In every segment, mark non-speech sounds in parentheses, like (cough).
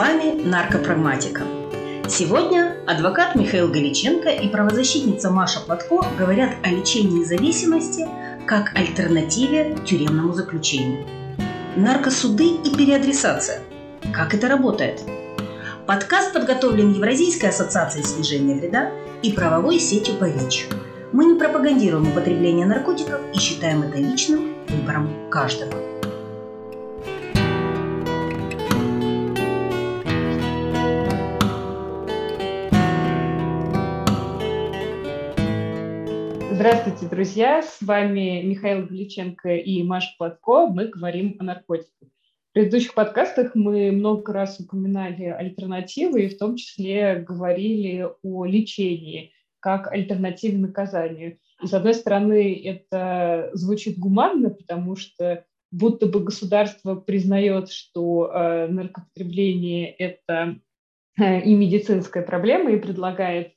вами «Наркопрагматика». Сегодня адвокат Михаил Галиченко и правозащитница Маша Платко говорят о лечении зависимости как альтернативе тюремному заключению. Наркосуды и переадресация. Как это работает? Подкаст подготовлен Евразийской ассоциацией снижения вреда и правовой сетью по ВИЧ. Мы не пропагандируем употребление наркотиков и считаем это личным выбором каждого. Здравствуйте, друзья! С вами Михаил Галиченко и Маша Платко. Мы говорим о наркотиках. В предыдущих подкастах мы много раз упоминали альтернативы и в том числе говорили о лечении как альтернативе наказанию. И, с одной стороны, это звучит гуманно, потому что будто бы государство признает, что э, наркопотребление – это э, и медицинская проблема, и предлагает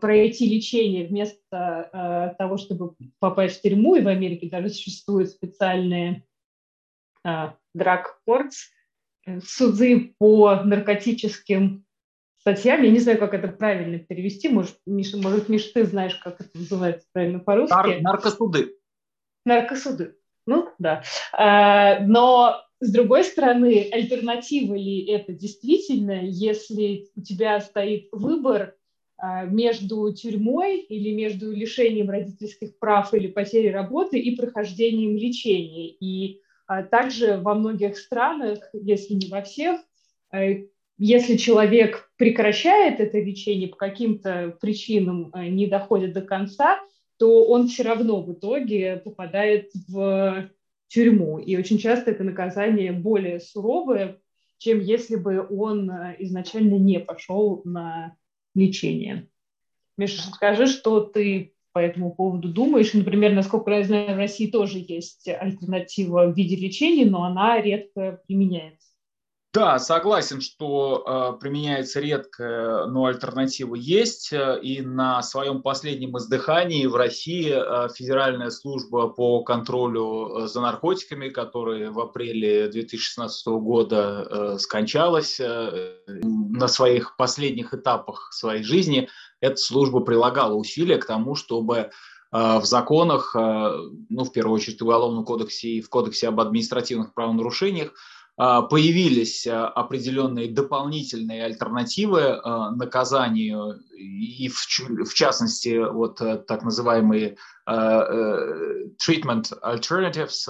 пройти лечение вместо а, того, чтобы попасть в тюрьму, и в Америке даже существуют специальные courts, э, суды по наркотическим статьям. Я не знаю, как это правильно перевести. Может, Миша, может, Миша, ты знаешь, как это называется правильно по-русски? Нар- наркосуды. Наркосуды. Ну, да. Но с другой стороны, альтернатива ли это действительно, если у тебя стоит выбор между тюрьмой или между лишением родительских прав или потерей работы и прохождением лечения. И а, также во многих странах, если не во всех, а, если человек прекращает это лечение по каким-то причинам, не доходит до конца, то он все равно в итоге попадает в тюрьму. И очень часто это наказание более суровое, чем если бы он изначально не пошел на лечения. Миша, скажи, что ты по этому поводу думаешь? Например, насколько я знаю, в России тоже есть альтернатива в виде лечения, но она редко применяется. Да, согласен, что э, применяется редко, но альтернатива есть. И на своем последнем издыхании в России э, Федеральная служба по контролю э, за наркотиками, которая в апреле 2016 года э, скончалась, э, на своих последних этапах своей жизни эта служба прилагала усилия к тому, чтобы э, в законах, э, ну, в первую очередь, в Уголовном кодексе и в Кодексе об административных правонарушениях появились а, определенные дополнительные альтернативы а, наказанию и в, в частности вот э, так называемые э, treatment alternatives,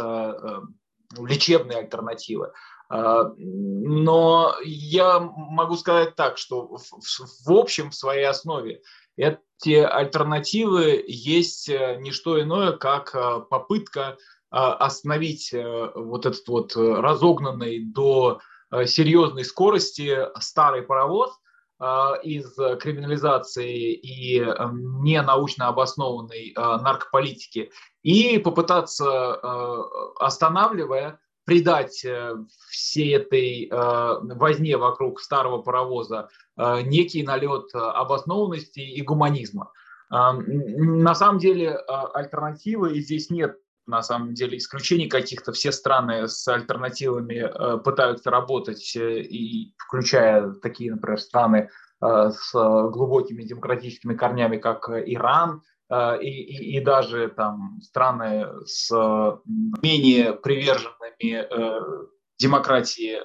лечебные альтернативы. Но я могу сказать так, что в, в общем, в своей основе эти альтернативы есть э, не что иное, как попытка а, остановить э, вот этот вот э, разогнанный до э, серьезной скорости старый паровоз из криминализации и ненаучно обоснованной наркополитики и попытаться, останавливая, придать всей этой возне вокруг старого паровоза некий налет обоснованности и гуманизма. На самом деле альтернативы здесь нет на самом деле исключений каких-то. Все страны с альтернативами э, пытаются работать, э, и включая такие, например, страны э, с глубокими демократическими корнями, как Иран, и, и, и даже там страны с менее приверженными демократии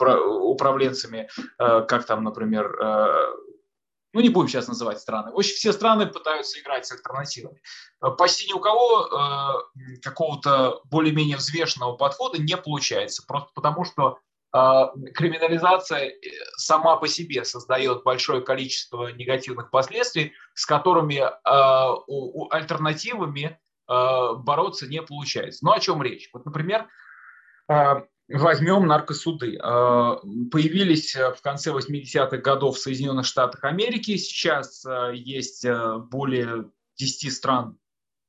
управленцами, как там, например, ну не будем сейчас называть страны. Общем, все страны пытаются играть с альтернативами. Э, почти ни у кого э, какого-то более-менее взвешенного подхода не получается, просто потому что э, криминализация э, сама по себе создает большое количество негативных последствий, с которыми э, у, у альтернативами э, бороться не получается. Ну о чем речь? Вот, например, э, Возьмем наркосуды. А, появились э, в конце 80-х годов в Соединенных Штатах Америки. Сейчас э, есть э, более 10 стран,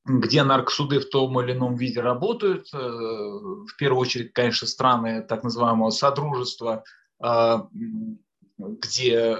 где наркосуды в том или ином виде работают. В первую очередь, конечно, страны так называемого содружества, где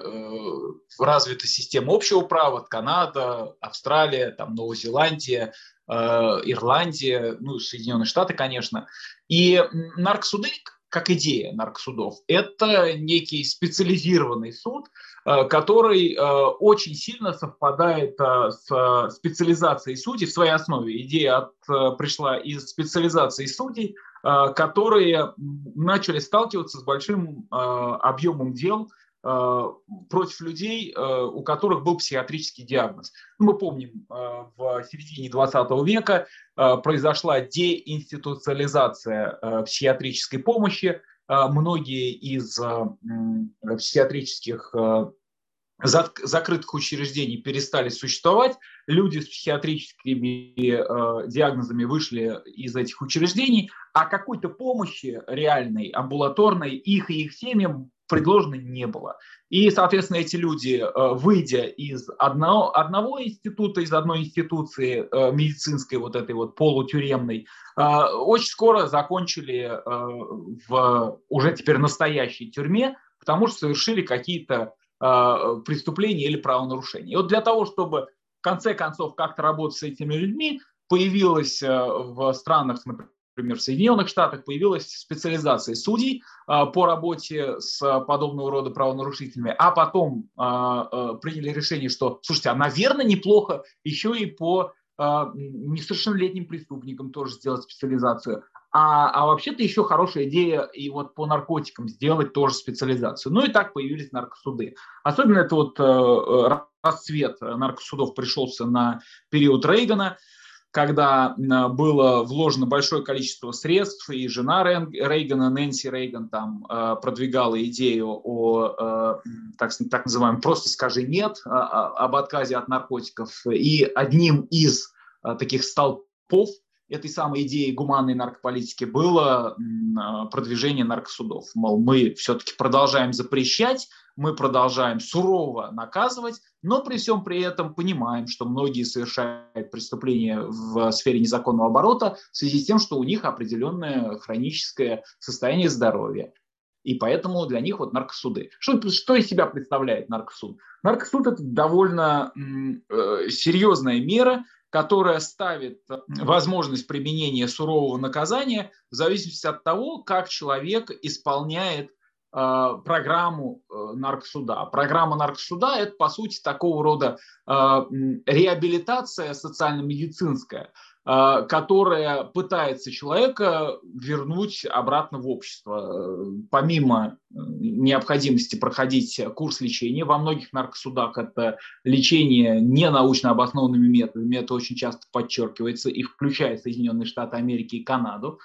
развита система общего права, Канада, Австралия, там, Новая Зеландия, Ирландия, ну, Соединенные Штаты, конечно. И наркосуды как идея наркосудов. Это некий специализированный суд, э, который э, очень сильно совпадает э, с специализацией судей в своей основе. Идея от, пришла из специализации судей, которые начали сталкиваться с большим объемом дел, против людей, у которых был психиатрический диагноз. Мы помним, в середине 20 века произошла деинституциализация психиатрической помощи. Многие из психиатрических закрытых учреждений перестали существовать, люди с психиатрическими диагнозами вышли из этих учреждений, а какой-то помощи реальной, амбулаторной их и их семьям предложено не было. И, соответственно, эти люди, э, выйдя из одного, одного института, из одной институции э, медицинской, вот этой вот полутюремной, э, очень скоро закончили в уже теперь настоящей тюрьме, потому что совершили какие-то преступления или правонарушения. И вот для того, чтобы в конце концов как-то работать с этими людьми, появилась в странах, например, например, в Соединенных Штатах появилась специализация судей а, по работе с подобного рода правонарушителями, а потом а, а, приняли решение, что, слушайте, а, наверное, неплохо еще и по несовершеннолетним преступникам тоже сделать специализацию. А, а вообще-то еще хорошая идея и вот по наркотикам сделать тоже специализацию. Ну и так появились наркосуды. Особенно это вот э, расцвет наркосудов пришелся на период Рейгана когда было вложено большое количество средств, и жена Рейгана, Нэнси Рейган, там э, продвигала идею о, э, так, так называемом «просто скажи нет», об отказе от наркотиков. И одним из э, таких столпов этой самой идеи гуманной наркополитики было продвижение наркосудов. Мол, мы все-таки продолжаем запрещать, мы продолжаем сурово наказывать, но при всем при этом понимаем, что многие совершают преступления в сфере незаконного оборота в связи с тем, что у них определенное хроническое состояние здоровья. И поэтому для них вот наркосуды. Что, что из себя представляет наркосуд? Наркосуд – это довольно э, серьезная мера, которая ставит возможность применения сурового наказания в зависимости от того, как человек исполняет Э, программу э, наркосуда. Программа наркосуда – это, по сути, такого рода э, реабилитация социально-медицинская – а, которая пытается человека вернуть обратно в общество. Помимо э, необходимости проходить курс лечения, во многих наркосудах это лечение не научно обоснованными методами, это очень часто подчеркивается и включает Соединенные Штаты Америки и Канаду.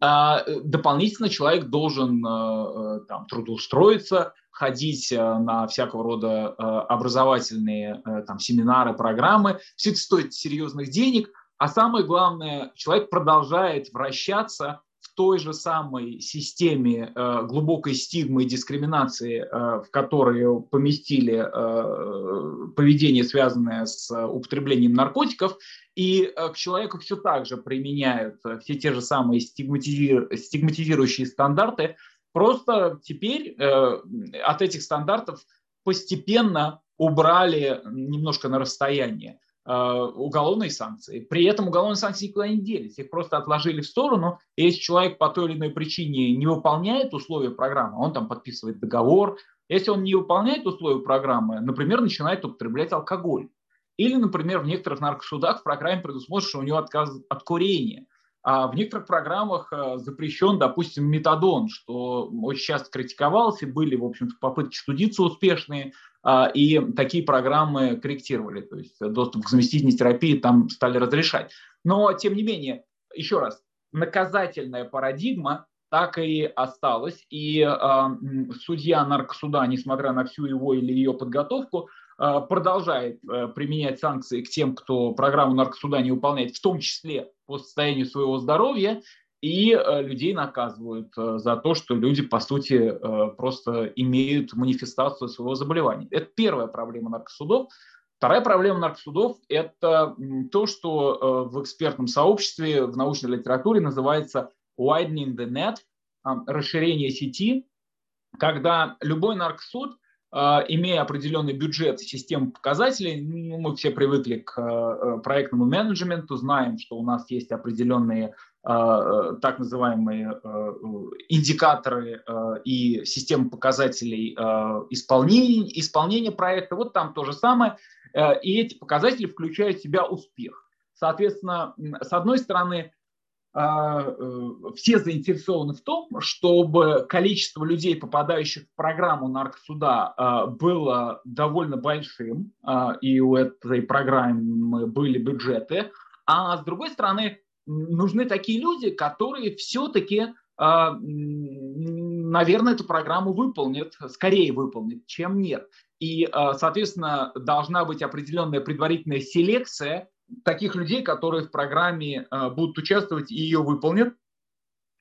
А, дополнительно человек должен э, э, там, трудоустроиться, ходить на всякого рода образовательные там, семинары, программы. Все это стоит серьезных денег, а самое главное, человек продолжает вращаться в той же самой системе э, глубокой стигмы и дискриминации, э, в которую поместили э, поведение, связанное с употреблением наркотиков, и к человеку все так же применяют все те же самые стигматизи... стигматизирующие стандарты, просто теперь от этих стандартов постепенно убрали немножко на расстояние. Э, уголовные санкции. При этом уголовные санкции никуда не делись, их просто отложили в сторону. И если человек по той или иной причине не выполняет условия программы, он там подписывает договор. Если он не выполняет условия программы, например, начинает употреблять алкоголь. Или, например, в некоторых наркосудах в программе предусмотрено, что у него отказ от курения. А в некоторых программах э, запрещен, допустим, метадон, что очень часто критиковалось, и были, в общем-то, попытки судиться успешные – и такие программы корректировали, то есть доступ к заместительной терапии там стали разрешать. Но, тем не менее, еще раз, наказательная парадигма так и осталась, и э, судья наркосуда, несмотря на всю его или ее подготовку, э, продолжает э, применять санкции к тем, кто программу наркосуда не выполняет, в том числе по состоянию своего здоровья, и э, людей наказывают э, за то, что люди, по сути, э, просто имеют манифестацию своего заболевания. Это первая проблема наркосудов. Вторая проблема наркосудов – это то, что в экспертном сообществе, в научной литературе называется widening the net, расширение сети, когда любой наркосуд, имея определенный бюджет, систему показателей, ну, мы все привыкли к проектному менеджменту, знаем, что у нас есть определенные так называемые индикаторы и системы показателей исполнения, исполнения проекта. Вот там то же самое. И эти показатели включают в себя успех. Соответственно, с одной стороны, а, э, все заинтересованы в том, чтобы количество людей, попадающих в программу наркосуда, а, было довольно большим, а, и у этой программы были бюджеты. А с другой стороны, нужны такие люди, которые все-таки, наверное, эту программу выполнят, скорее выполнят, чем нет. И, соответственно, должна быть определенная предварительная селекция таких людей, которые в программе э, будут участвовать и ее выполнят.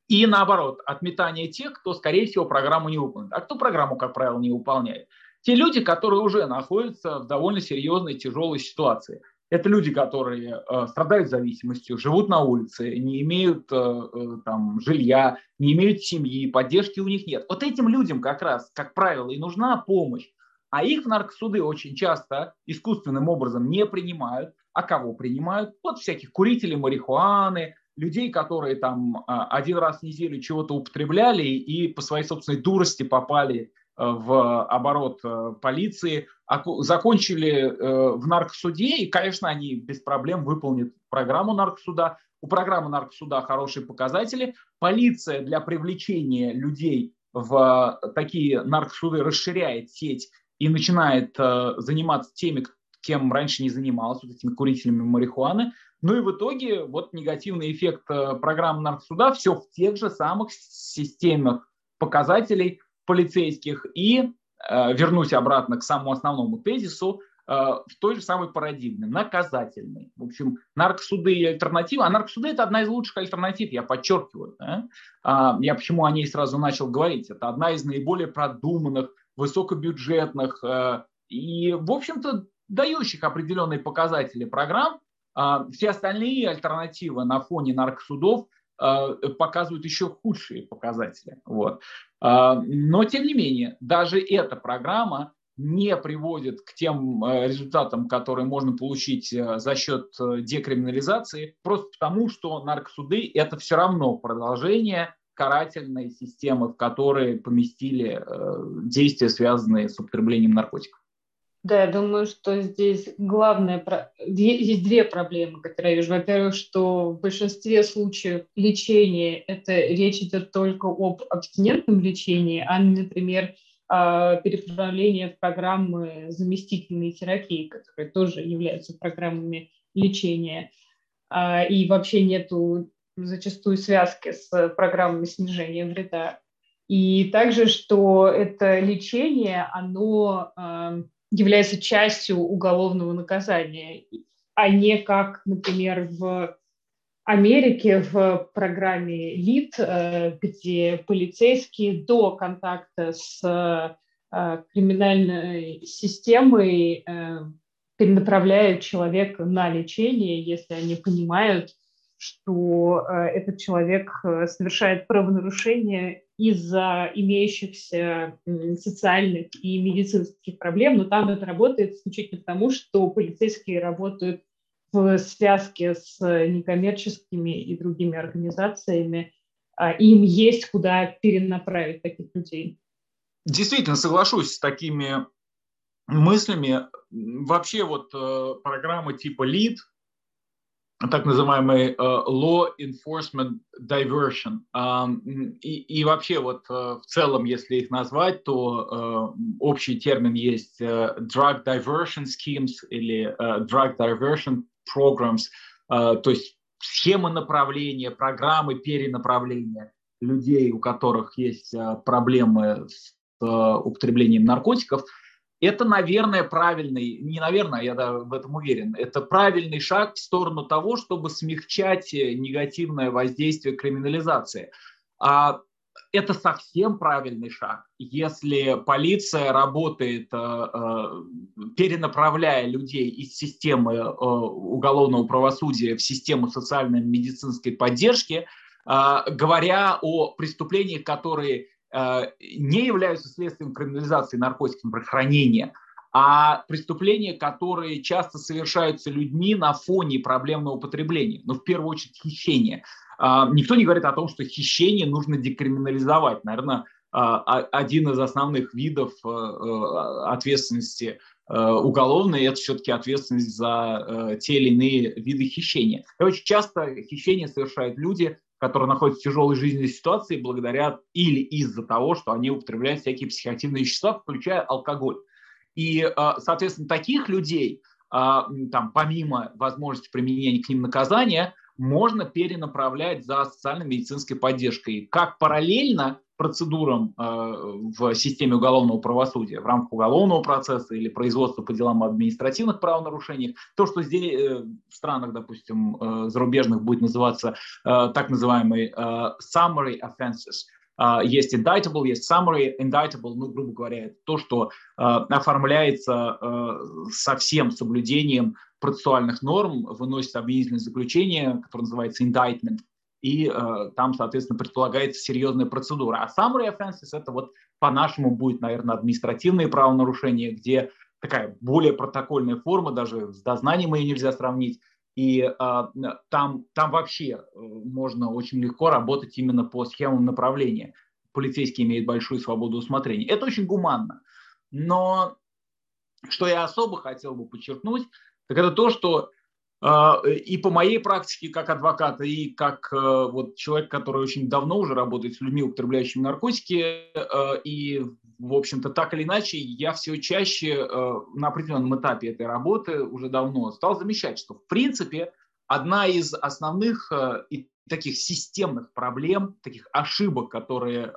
И наоборот, отметание тех, кто, скорее всего, программу не выполнит. А кто программу, как правило, не выполняет? Те люди, которые уже находятся в довольно серьезной, тяжелой ситуации. Это люди, которые э, страдают зависимостью, живут на улице, не имеют э, э, там, жилья, не имеют семьи, поддержки у них нет. Вот этим людям как раз, как правило, и нужна помощь. А их наркосуды очень часто искусственным образом не принимают, а кого принимают? Вот всяких курителей марихуаны, людей, которые там а, один раз в неделю чего-то употребляли и по своей собственной дурости попали э, в оборот э, полиции, закончили э, в наркосуде, и, конечно, они без проблем выполнят программу наркосуда. У программы наркосуда хорошие показатели. Полиция для привлечения людей в такие наркосуды расширяет сеть и начинает заниматься теми, кем раньше не занималась, вот этими курителями марихуаны. Ну и в итоге вот негативный эффект э, программы наркосуда все в тех же самых системах показателей полицейских. И э, вернусь обратно к самому основному тезису, э, в той же самой парадигме, наказательной. В общем, наркосуды и альтернативы. А наркосуды – это одна из лучших альтернатив, я подчеркиваю. Да? А, я почему о ней сразу начал говорить. Это одна из наиболее продуманных, высокобюджетных э, и, в общем-то, дающих определенные показатели программ. А, все остальные альтернативы на фоне наркосудов а, показывают еще худшие показатели. Вот. А, но, тем не менее, даже эта программа не приводит к тем результатам, которые можно получить за счет декриминализации, просто потому, что наркосуды – это все равно продолжение карательной системы, в которой поместили действия, связанные с употреблением наркотиков. Да, я думаю, что здесь главное, есть две проблемы, которые я вижу. Во-первых, что в большинстве случаев лечения это речь идет только об абстинентном лечении, а не, например, переправление в программы заместительной терапии, которые тоже являются программами лечения. А, и вообще нету зачастую связки с программами снижения вреда. И также, что это лечение, оно является частью уголовного наказания, а не как, например, в Америке в программе ЛИД, э, где полицейские до контакта с э, криминальной системой э, перенаправляют человека на лечение, если они понимают, что этот человек совершает правонарушение из-за имеющихся социальных и медицинских проблем, но там это работает исключительно потому, что полицейские работают в связке с некоммерческими и другими организациями, а им есть куда перенаправить таких людей. Действительно, соглашусь с такими мыслями. Вообще вот э, программы типа LEAD, так называемый uh, law enforcement diversion. И, и вообще вот uh, в целом, если их назвать, то uh, общий термин есть drug diversion schemes или drug diversion programs, то есть схемы направления, программы перенаправления людей, у которых есть проблемы с употреблением наркотиков – это, наверное, правильный, не наверное, я в этом уверен, это правильный шаг в сторону того, чтобы смягчать э, негативное воздействие криминализации. А это совсем правильный шаг, если полиция работает, э, э, перенаправляя людей из системы уголовного правосудия в систему социальной медицинской поддержки, говоря о преступлениях, которые Э, не являются следствием криминализации наркотиков хранения, а преступления, которые часто совершаются людьми на фоне проблемного употребления, ну, в первую очередь, хищение. А, никто не говорит о том, что хищение нужно декриминализовать. Наверное, а, один из основных видов э, э, ответственности э, уголовной – это все-таки ответственность за те или иные виды хищения. И очень часто хищение совершают люди, которые находятся в тяжелой жизненной ситуации благодаря или из-за того, что они употребляют всякие психоактивные вещества, включая алкоголь. И, соответственно, таких людей, там, помимо возможности применения к ним наказания, можно перенаправлять за социально-медицинской поддержкой. Как параллельно процедурам э, в системе уголовного правосудия в рамках уголовного процесса или производства по делам об административных правонарушениях. То, что здесь э, в странах, допустим, э, зарубежных будет называться так называемый summary offenses, есть indictable, есть summary. Indictable, ну, грубо говоря, это то, что оформляется со всем соблюдением процессуальных норм, выносит обвинительное заключение, которое называется indictment, и э, там, соответственно, предполагается серьезная процедура. А summary offenses – это вот по-нашему будет, наверное, административные правонарушения, где такая более протокольная форма, даже с дознанием ее нельзя сравнить, и э, там, там вообще э, можно очень легко работать именно по схемам направления. Полицейский имеет большую свободу усмотрения. Это очень гуманно. Но что я особо хотел бы подчеркнуть, так это то, что и по моей практике как адвоката, и как э, вот человек, который очень давно уже работает с людьми, употребляющими наркотики, э, и, в общем-то, так или иначе, я все чаще э, на определенном этапе этой работы уже давно стал замечать, что, в принципе, одна из основных и таких системных проблем, таких ошибок, которые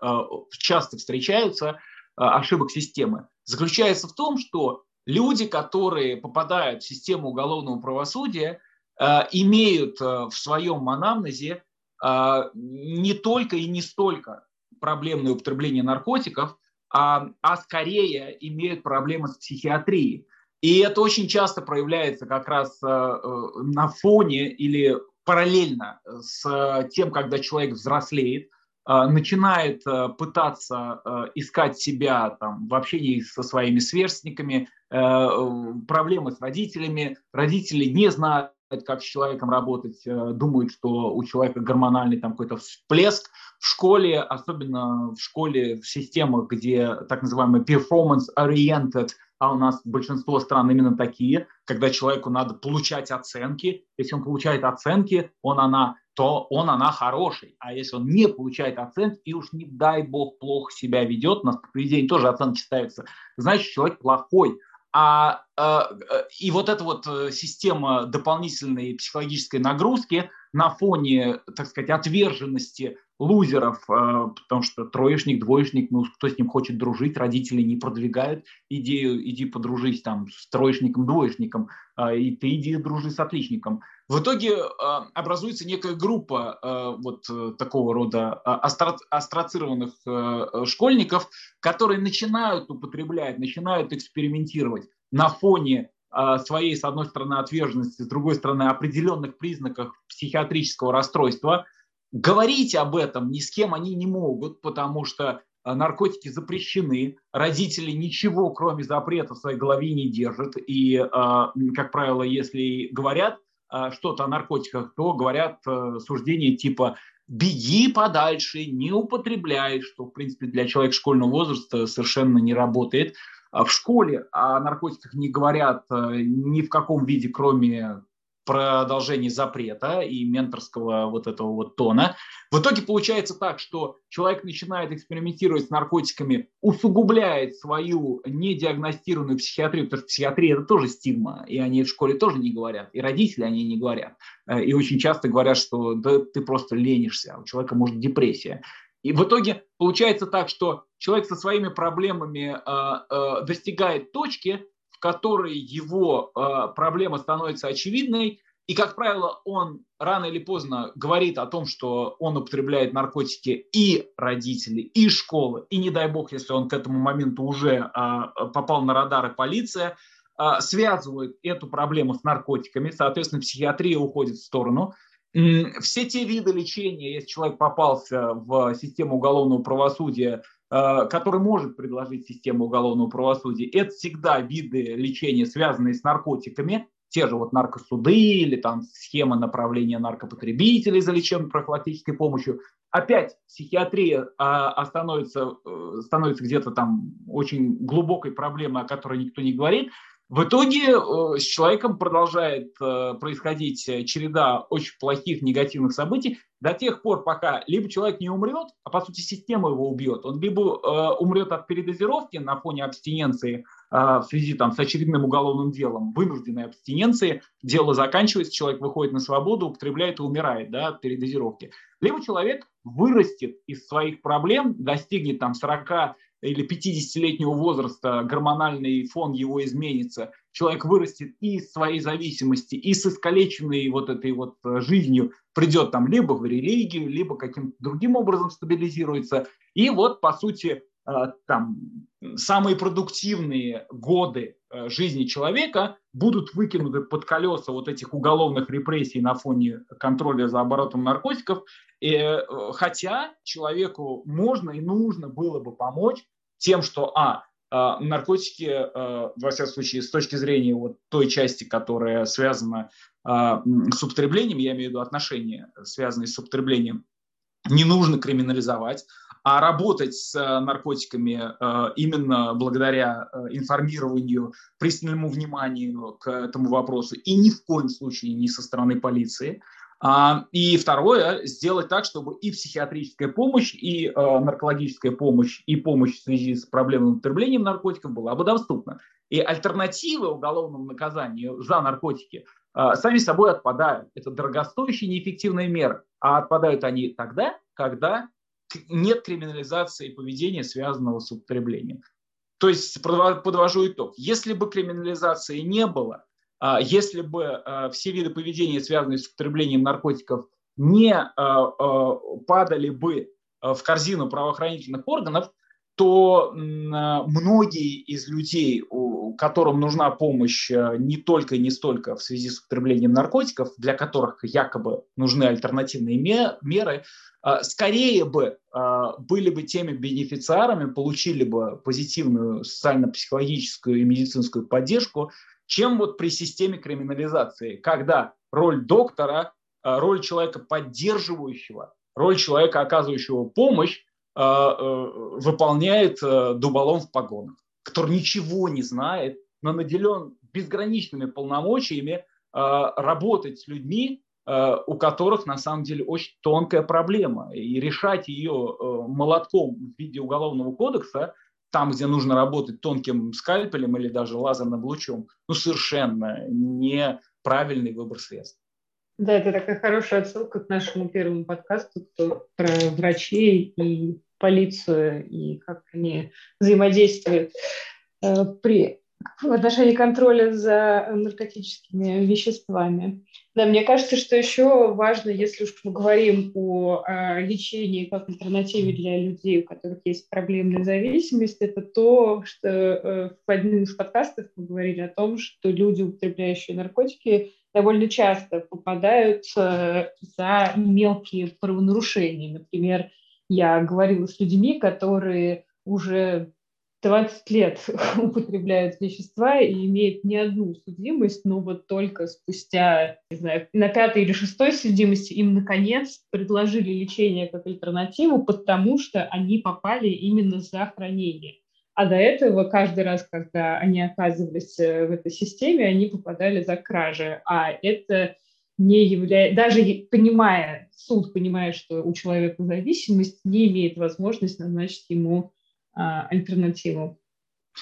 часто встречаются, ошибок системы, заключается в том, что люди, которые попадают в систему уголовного правосудия, э, имеют э, в своем анамнезе э, не только и не столько проблемное употребление наркотиков, а, а скорее имеют проблемы с психиатрией. И это очень часто проявляется как раз на фоне или параллельно с тем, когда человек взрослеет, начинает пытаться искать себя там, в общении со своими сверстниками, проблемы с родителями, родители не знают, как с человеком работать, э, думают, что у человека гормональный там какой-то всплеск. В школе, особенно в школе, в системах, где так называемый performance-oriented, а у нас большинство стран именно такие, когда человеку надо получать оценки. Если он получает оценки, он она, то он она хороший. А если он не получает оценки и уж не дай бог плохо себя ведет, у нас по поведению тоже оценки ставятся, значит человек плохой. А, а, и вот эта вот э, система дополнительной психологической нагрузки на фоне, так сказать, отверженности лузеров, э, потому что троечник, двоечник, ну, кто с ним хочет дружить, родители не продвигают идею, иди подружись там с троечником, двоечником, а, и ты иди дружи с отличником. В итоге э, образуется некая группа вот такого рода астроцированных школьников, которые начинают употреблять, начинают экспериментировать на фоне своей, с одной стороны, отверженности, с другой стороны, определенных признаков психиатрического расстройства – Говорить об этом ни с кем они не могут, потому что э, наркотики запрещены, родители ничего, кроме запрета в своей голове не держат. И, э, как правило, если говорят э, что-то о наркотиках, то говорят суждения типа «беги подальше, не употребляй», что, в принципе, для человека школьного возраста совершенно не работает. В школе о наркотиках не говорят ни в каком виде, кроме продолжении запрета и менторского вот этого вот тона. В итоге получается так, что человек начинает экспериментировать с наркотиками, усугубляет свою недиагностированную психиатрию, потому что психиатрия – это тоже стигма, и они в школе тоже не говорят, и родители они не говорят. Э, и очень часто говорят, что да ты просто ленишься, у человека может депрессия. И в итоге получается так, что человек со своими проблемами э, э, достигает точки, которой его э, проблема становится очевидной, и, как правило, он рано или поздно говорит о том, что он употребляет наркотики и родители, и школы, и не дай бог, если он к этому моменту уже э, попал на радары полиция, э, связывают эту проблему с наркотиками, соответственно, психиатрия уходит в сторону. Все те виды лечения, если человек попался в систему уголовного правосудия, который может предложить система уголовного правосудия, это всегда виды лечения, связанные с наркотиками, те же вот наркосуды или там схема направления наркопотребителей за лечебно-профилактической помощью. Опять психиатрия а, становится, э, становится где-то там очень глубокой проблемой, о которой никто не говорит. В итоге э, с человеком продолжает э, происходить череда очень плохих негативных событий до тех пор, пока либо человек не умрет, а по сути система его убьет, он либо э, умрет от передозировки на фоне абстиненции в связи там, с очередным уголовным делом, вынужденной абстиненции, дело заканчивается, человек выходит на свободу, употребляет и умирает да, от передозировки. Либо человек вырастет из своих проблем, достигнет там 40 или 50-летнего возраста гормональный фон его изменится, человек вырастет и из своей зависимости, и с искалеченной вот этой вот э, жизнью придет там либо в религию, либо каким-то другим образом стабилизируется. И вот, по сути, там самые продуктивные годы э, жизни человека будут выкинуты под колеса вот этих уголовных репрессий на фоне контроля за оборотом наркотиков, и, э, хотя человеку можно и нужно было бы помочь тем, что, а, наркотики, э, во всяком случае, с точки зрения вот той части, которая связана с употреблением, я имею в виду отношения, связанные с употреблением, не нужно криминализовать, а работать с наркотиками э, именно благодаря информированию, пристальному вниманию к этому вопросу и ни в коем случае не со стороны полиции – а, и второе, сделать так, чтобы и психиатрическая помощь, и э, наркологическая помощь, и помощь в связи с проблемным употреблением наркотиков была бы доступна. И альтернативы уголовному наказанию за наркотики э, сами собой отпадают. Это дорогостоящие, неэффективные меры. А отпадают они тогда, когда нет криминализации поведения, связанного с употреблением. То есть подвожу итог. Если бы криминализации не было, а, если бы а, все виды поведения, связанные с употреблением наркотиков, не а, падали бы в корзину правоохранительных органов, то многие из людей, которым нужна помощь не только и не столько в связи с употреблением наркотиков, для которых якобы нужны альтернативные меры, скорее бы были бы теми бенефициарами, получили бы позитивную социально-психологическую и медицинскую поддержку, чем вот при системе криминализации, когда роль доктора, э, роль человека поддерживающего, роль человека, оказывающего помощь, э, э, выполняет дуболом в погонах, который ничего не знает, но наделен безграничными полномочиями работать с людьми, у которых на самом деле очень тонкая проблема. И решать ее молотком в виде уголовного кодекса там, где нужно работать тонким скальпелем или даже лазерным лучом, ну, совершенно неправильный выбор средств. Да, это такая хорошая отсылка к нашему первому подкасту про врачей и полицию, и как они взаимодействуют э, при в отношении контроля за наркотическими веществами. Да, мне кажется, что еще важно, если уж мы говорим о, о лечении как альтернативе для людей, у которых есть проблемная зависимость, это то, что э, в одном из подкастов мы говорили о том, что люди, употребляющие наркотики, довольно часто попадают э, за мелкие правонарушения. Например, я говорила с людьми, которые уже 20 лет (laughs) употребляют вещества и имеют не одну судимость, но вот только спустя, не знаю, на пятой или шестой судимости им, наконец, предложили лечение как альтернативу, потому что они попали именно за хранение. А до этого каждый раз, когда они оказывались э, в этой системе, они попадали за кражи. А это не является, даже понимая, суд понимает, что у человека зависимость, не имеет возможности назначить ему а, альтернативу.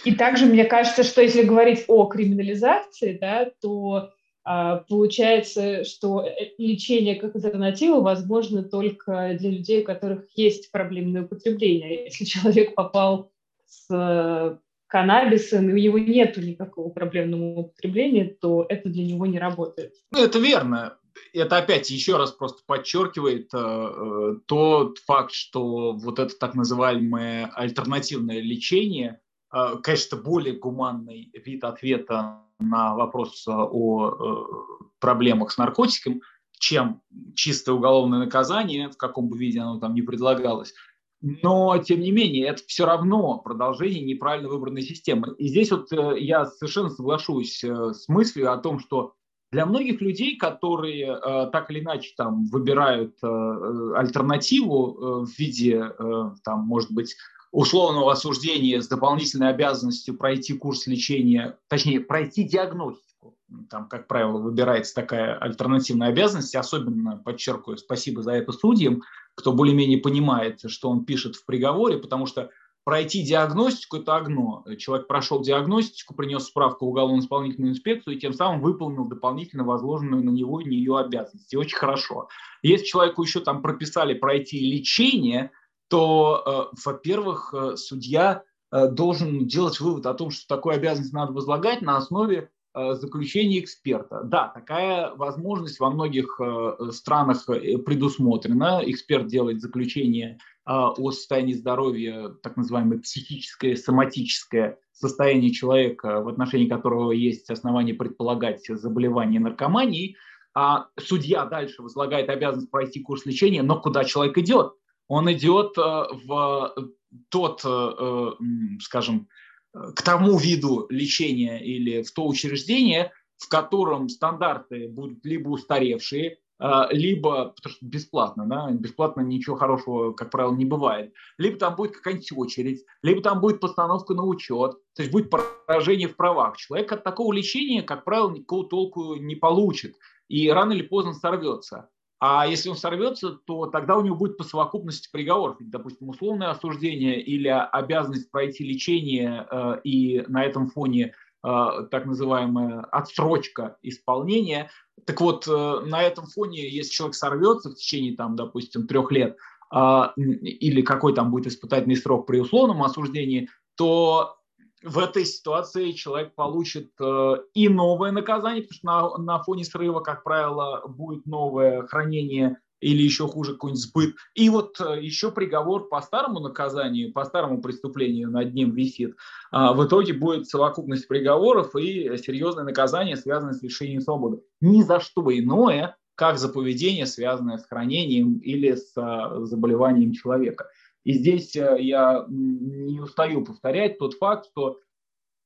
И также мне кажется, что если говорить о криминализации, да, то а, получается, что э, лечение как альтернатива возможно только для людей, у которых есть проблемное употребление. Если человек попал с каннабисом, и у него нет никакого проблемного употребления, то это для него не работает. Ну, это верно это опять еще раз просто подчеркивает э, э, тот факт, что вот это так называемое альтернативное лечение, э, конечно, более гуманный вид ответа на вопрос о э, проблемах с наркотиком, чем чистое уголовное наказание, в каком бы виде оно там не предлагалось. Но, тем не менее, это все равно продолжение неправильно выбранной системы. И здесь вот э, я совершенно соглашусь э, с мыслью о том, что Для многих людей, которые э, так или иначе там выбирают альтернативу в виде, там, может быть, условного осуждения с дополнительной обязанностью пройти курс лечения, точнее, пройти диагностику. Там, как правило, выбирается такая альтернативная обязанность. Особенно, подчеркиваю, спасибо за это судьям, кто более-менее понимает, что он пишет в приговоре, потому что пройти диагностику – это одно. Человек прошел диагностику, принес справку в уголовно-исполнительную инспекцию и тем самым выполнил дополнительно возложенную на него и ее обязанности. Очень хорошо. Если человеку еще там прописали пройти лечение, то, э, во-первых, э, судья э, должен делать вывод о том, что такую обязанность надо возлагать на основе заключения эксперта. Да, такая возможность во многих странах предусмотрена. Эксперт делает заключение о состоянии здоровья, так называемое психическое, соматическое состояние человека, в отношении которого есть основания предполагать заболевание наркоманией, а судья дальше возлагает обязанность пройти курс лечения, но куда человек идет? Он идет э, в тот, э, э, скажем, к тому виду лечения или в то учреждение, в котором стандарты будут либо устаревшие, а, либо, потому что бесплатно, да, бесплатно ничего хорошего, как правило, не бывает, либо там будет какая-нибудь очередь, либо там будет постановка на учет, то есть будет поражение в правах. Человек от такого лечения, как правило, никакого толку не получит и рано или поздно сорвется. А если он сорвется, то тогда у него будет по совокупности приговоров. Допустим, условное осуждение или обязанность пройти лечение э, и на этом фоне а, так называемая отсрочка исполнения. Так вот, э, на этом фоне, если человек сорвется в течение, там, допустим, трех лет, или какой там будет испытательный срок при условном осуждении, то в этой ситуации человек получит э, и новое наказание, потому что на, на фоне срыва, как правило, будет новое хранение или еще хуже какой-нибудь сбыт. И вот э, еще приговор по старому наказанию, по старому преступлению над ним висит. А в итоге будет совокупность приговоров и серьезное наказание, связанное с лишением свободы. Ни за что иное, как за поведение, связанное с хранением или с а, заболеванием человека. И здесь э, я не устаю повторять тот факт, что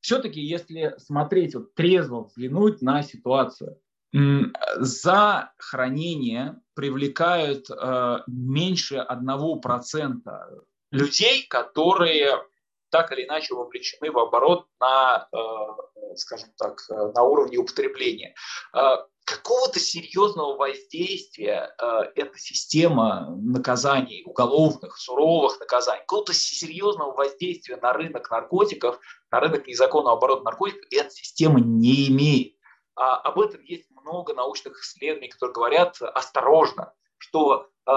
все-таки, если смотреть, вот, трезво взглянуть на ситуацию, за хранение привлекают э, меньше 1% людей, которые так или иначе вовлечены в оборот на, э, скажем так, на уровне употребления. Э, какого-то серьезного воздействия э, эта система наказаний, уголовных, суровых наказаний, какого-то серьезного воздействия на рынок наркотиков, на рынок незаконного оборота наркотиков эта система не имеет. А, об этом есть много научных исследований, которые говорят осторожно, что э,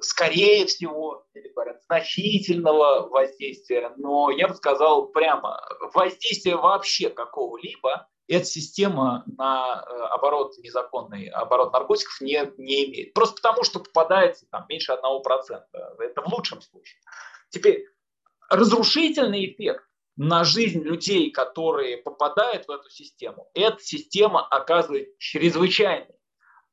скорее всего, или говорят, значительного воздействия, но я бы сказал прямо, воздействия вообще какого-либо эта система на э, оборот незаконный, оборот наркотиков не, не имеет. Просто потому, что попадается там, меньше 1%. Это в лучшем случае. Теперь, разрушительный эффект на жизнь людей, которые попадают в эту систему, эта система оказывает чрезвычайный.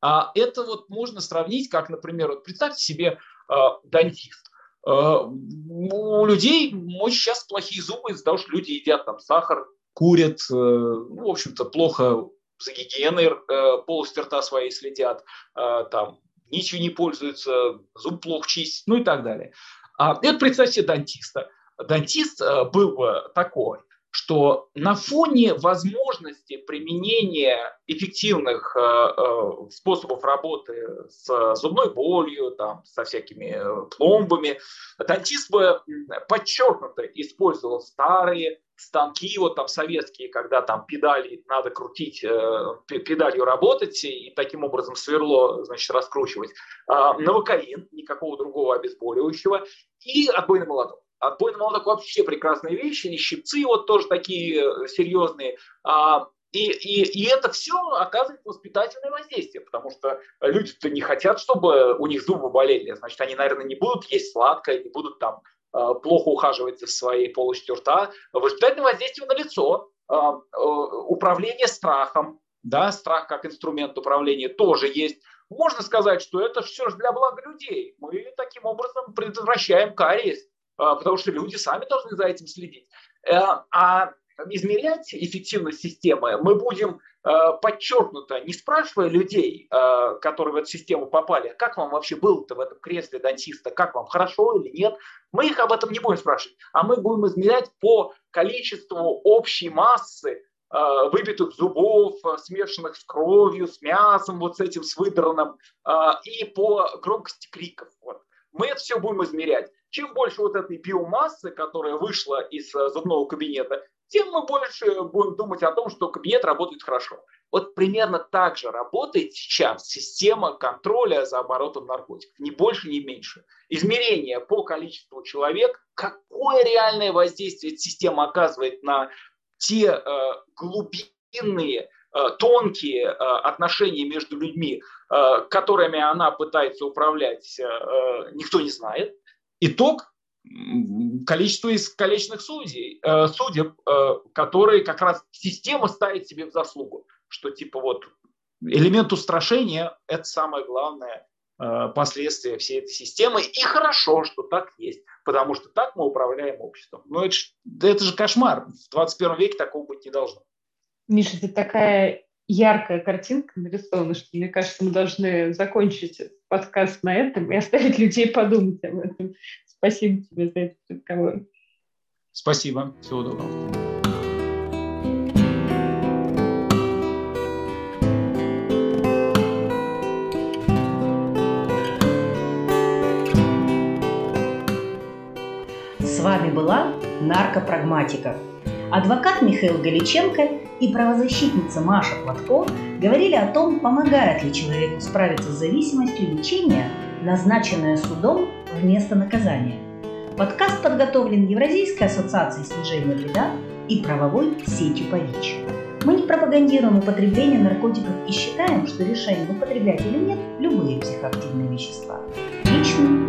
А это вот можно сравнить, как, например, вот представьте себе э, дантист. Э, у людей очень сейчас плохие зубы из-за того, что люди едят там сахар, курят, э, ну, в общем-то, плохо за гигиеной э, полости рта своей следят, там, ничего не пользуются, зуб плохо чистят, ну и так далее. А, это представьте дантиста дантист э, был такой, что на фоне возможности применения эффективных э, э, способов работы с зубной болью, там, со всякими пломбами, дантист бы подчеркнуто использовал старые станки, вот там советские, когда там педали надо крутить, педалью работать и таким образом сверло, значит, раскручивать, а, новокаин, никакого другого обезболивающего, и отбойный молоток. Отбойный молоток вообще прекрасные вещи, и щипцы вот тоже такие э, серьезные. А, и, и, и это все оказывает воспитательное воздействие, потому что люди-то не хотят, чтобы у них зубы болели. Значит, они, наверное, не будут есть сладкое, не будут там э, плохо ухаживать за своей полостью рта. Воспитательное воздействие на лицо, а, э, управление страхом, да, страх как инструмент управления тоже есть. Можно сказать, что это все же для блага людей. Мы таким образом предотвращаем кариес. А, потому что люди сами должны за этим следить. Э, а измерять эффективность системы мы будем э, подчеркнуто, не спрашивая людей, э, которые в эту систему попали, как вам вообще было-то в этом кресле дантиста, как вам, хорошо или нет, мы их об этом не будем спрашивать, а мы будем измерять по количеству общей массы выбитых зубов, смешанных с кровью, с мясом, вот с этим, с выдранным, и по громкости криков. Мы это все будем измерять. Чем больше вот этой биомассы, которая вышла из зубного кабинета, тем мы больше будем думать о том, что кабинет работает хорошо. Вот примерно так же работает сейчас система контроля за оборотом наркотиков. Ни больше, ни меньше. Измерение по количеству человек, какое реальное воздействие система оказывает на те э, глубинные, э, тонкие э, отношения между людьми, э, которыми она пытается управлять, э, э никто не знает. Итог количество искалеченных судей, э, судеб, э, которые как раз система ставит себе в заслугу, что типа вот элемент устрашения – это самое главное э, последствие всей этой системы. И хорошо, что так есть, потому что так мы управляем обществом. Но это, это же кошмар. В 21 веке такого быть не должно. Миша, это такая яркая картинка нарисована, что мне кажется, мы должны закончить подкаст на этом и оставить людей подумать об этом. Спасибо тебе за этот разговор. Спасибо. Всего доброго. С вами была наркопрагматика. Адвокат Михаил Галиченко и правозащитница Маша Платко говорили о том, помогает ли человеку справиться с зависимостью лечения, назначенное судом вместо наказания. Подкаст подготовлен Евразийской ассоциацией снижения вреда и правовой сетью по ВИЧ. Мы не пропагандируем употребление наркотиков и считаем, что решение употреблять или нет любые психоактивные вещества. Личный